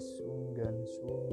sunggan sunggan